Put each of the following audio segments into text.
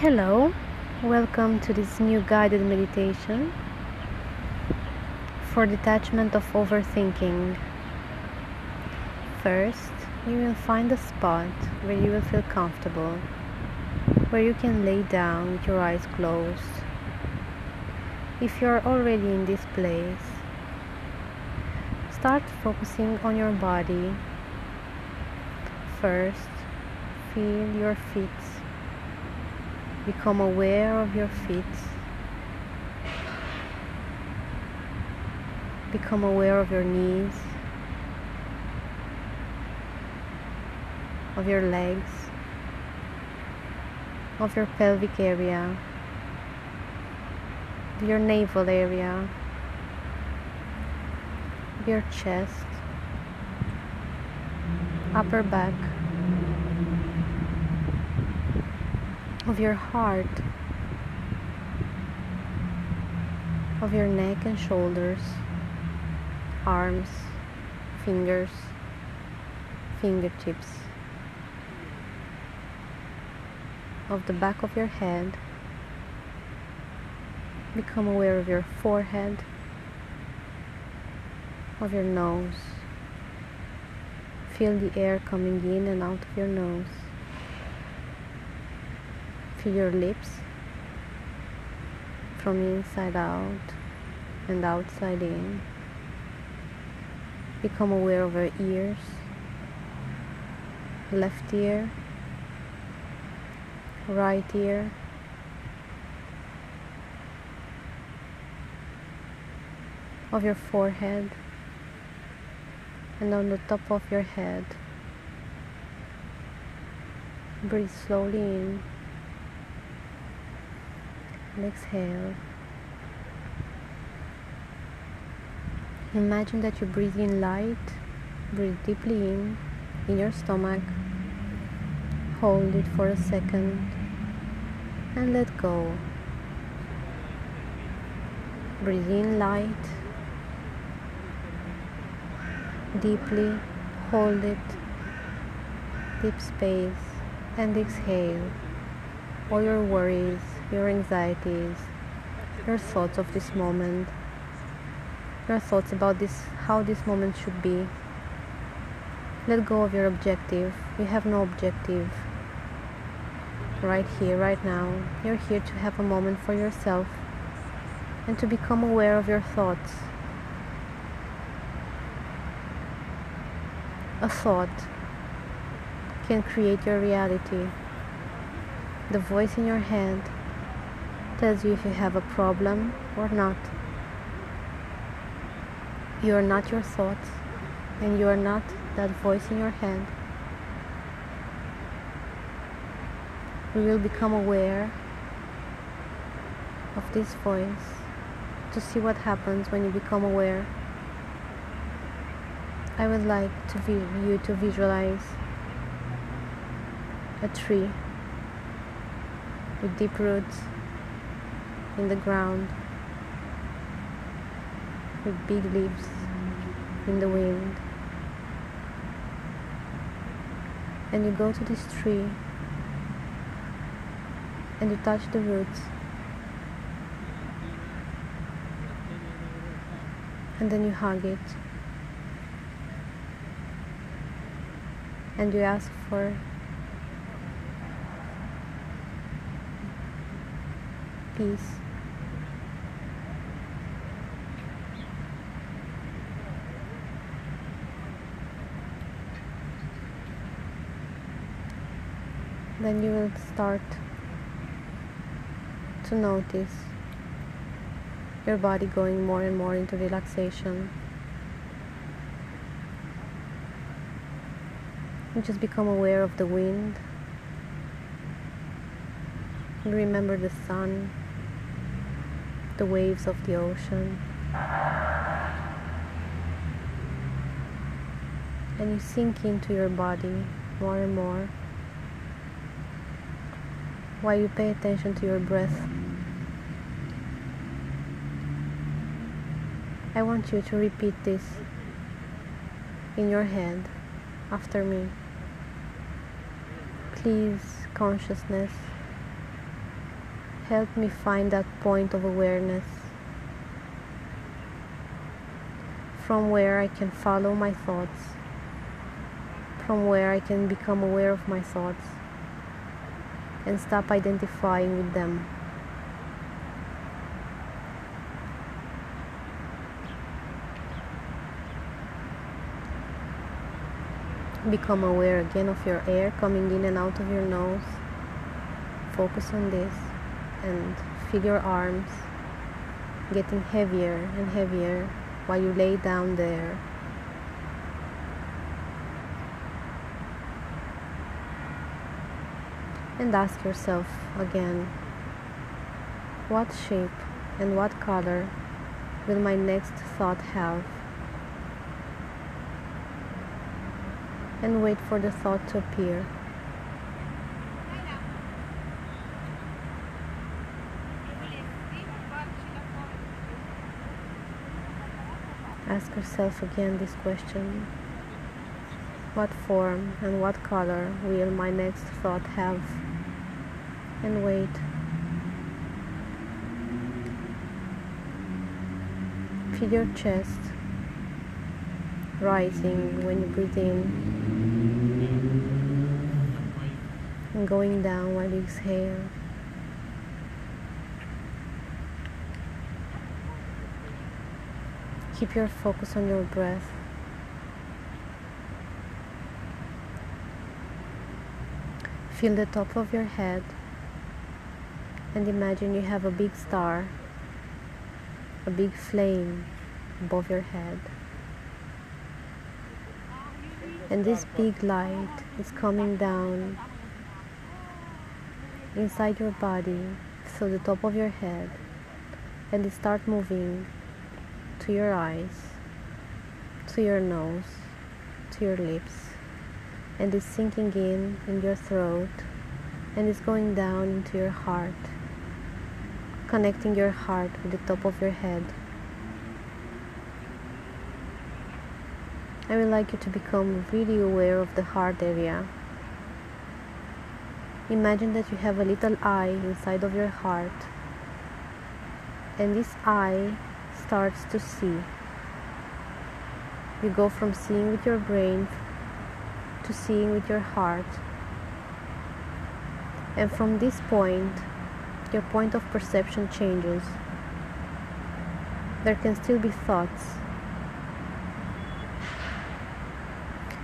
Hello, welcome to this new guided meditation for detachment of overthinking. First, you will find a spot where you will feel comfortable, where you can lay down with your eyes closed. If you are already in this place, start focusing on your body. First, feel your feet Become aware of your feet. Become aware of your knees, of your legs, of your pelvic area, your navel area, your chest, upper back. Of your heart, of your neck and shoulders, arms, fingers, fingertips, of the back of your head. Become aware of your forehead, of your nose. Feel the air coming in and out of your nose. Feel your lips from inside out and outside in. Become aware of your ears, left ear, right ear, of your forehead and on the top of your head. Breathe slowly in and exhale. Imagine that you breathe in light, breathe deeply in, in your stomach, hold it for a second, and let go. Breathe in light, deeply, hold it, deep space, and exhale all your worries, your anxieties, your thoughts of this moment, your thoughts about this, how this moment should be. Let go of your objective. You have no objective. Right here, right now, you're here to have a moment for yourself and to become aware of your thoughts. A thought can create your reality. The voice in your head tells you if you have a problem or not. You are not your thoughts, and you are not that voice in your head. We will become aware of this voice to see what happens when you become aware. I would like to you to visualize a tree with deep roots in the ground with big leaves in the wind. And you go to this tree and you touch the roots. And then you hug it. And you ask for peace then you will start to notice your body going more and more into relaxation. You just become aware of the wind. You remember the sun, the waves of the ocean. And you sink into your body more and more while you pay attention to your breath. I want you to repeat this in your head after me. Please, consciousness, help me find that point of awareness from where I can follow my thoughts, from where I can become aware of my thoughts and stop identifying with them. Become aware again of your air coming in and out of your nose. Focus on this and feel your arms getting heavier and heavier while you lay down there. And ask yourself again what shape and what color will my next thought have? And wait for the thought to appear. Ask yourself again this question What form and what color will my next thought have? And wait. Feel your chest rising when you breathe in and going down while you exhale. Keep your focus on your breath. Feel the top of your head and imagine you have a big star, a big flame above your head. And this big light is coming down inside your body through the top of your head and it start moving to your eyes, to your nose, to your lips, and it's sinking in in your throat and it's going down into your heart, connecting your heart with the top of your head. I would like you to become really aware of the heart area. Imagine that you have a little eye inside of your heart, and this eye starts to see. You go from seeing with your brain to seeing with your heart. And from this point, your point of perception changes. There can still be thoughts,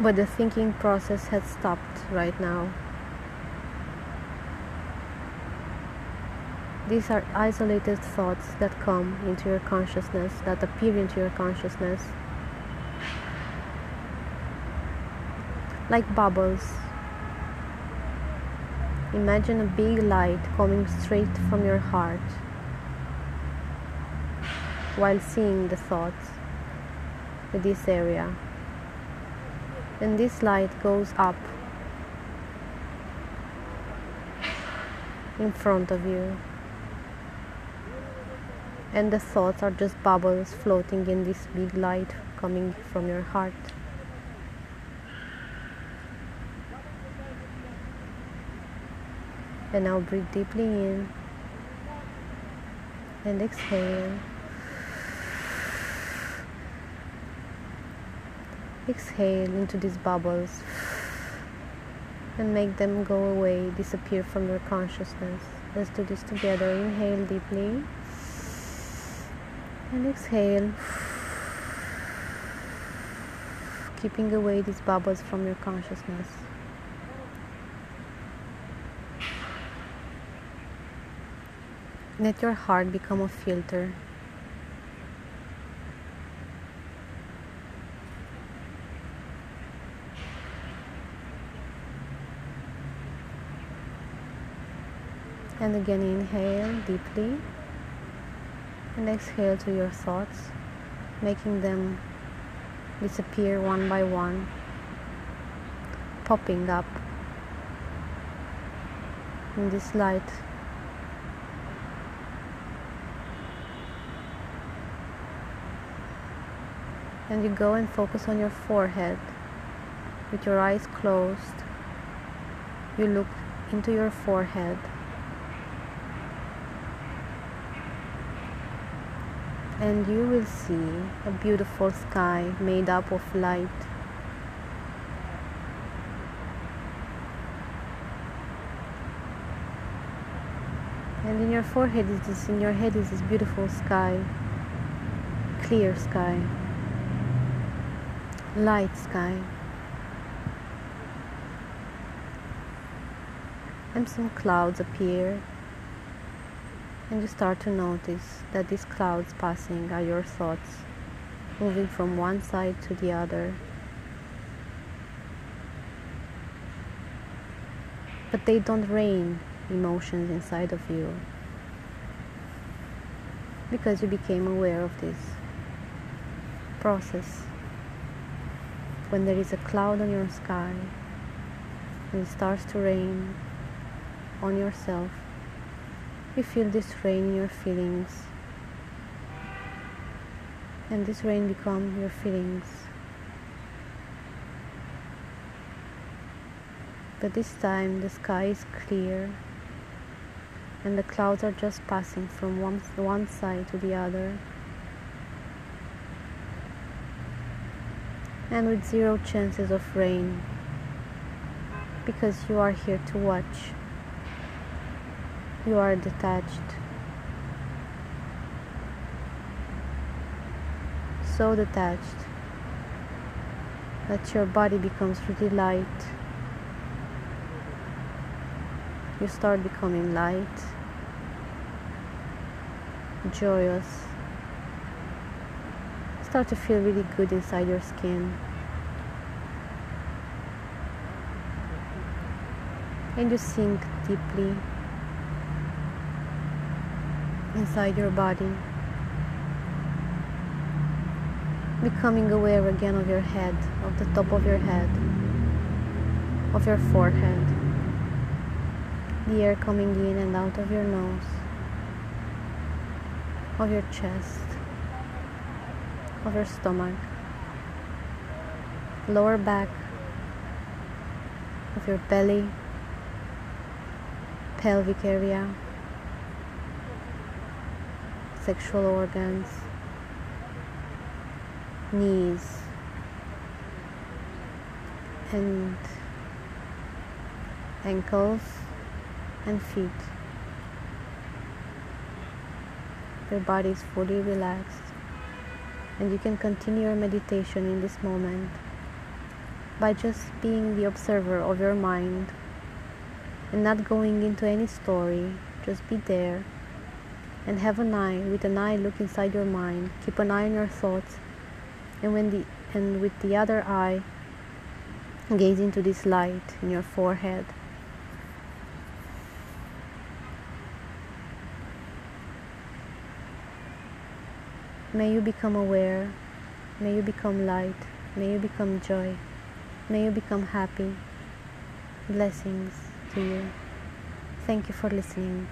but the thinking process has stopped right now. These are isolated thoughts that come into your consciousness, that appear into your consciousness, like bubbles. Imagine a big light coming straight from your heart while seeing the thoughts in this area. And this light goes up in front of you and the thoughts are just bubbles floating in this big light coming from your heart. And now breathe deeply in and exhale. Exhale into these bubbles and make them go away, disappear from your consciousness. Let's do this together. Inhale deeply and exhale keeping away these bubbles from your consciousness let your heart become a filter and again inhale deeply and exhale to your thoughts, making them disappear one by one, popping up in this light. and you go and focus on your forehead with your eyes closed. You look into your forehead. And you will see a beautiful sky made up of light. And in your forehead is this, in your head is this beautiful sky, clear sky light sky. And some clouds appear and you start to notice that these clouds passing are your thoughts moving from one side to the other. But they don't rain emotions inside of you because you became aware of this process. When there is a cloud on your sky and it starts to rain on yourself, you feel this rain in your feelings. And this rain become your feelings. But this time the sky is clear and the clouds are just passing from one, one side to the other and with zero chances of rain. Because you are here to watch. You are detached. So detached. That your body becomes really light. You start becoming light, joyous, start to feel really good inside your skin. And you sink deeply inside your body. Becoming aware again of your head, of the top of your head, of your forehead, the air coming in and out of your nose, of your chest, of your stomach, lower back, of your belly, pelvic area. Sexual organs, knees, and ankles and feet. Your body is fully relaxed, and you can continue your meditation in this moment by just being the observer of your mind and not going into any story, just be there and have an eye with an eye look inside your mind. Keep an eye on your thoughts and when the and with the other eye gaze into this light in your forehead may you become aware. May you become light. May you become joy. May you become happy. Blessings to you. Thank you for listening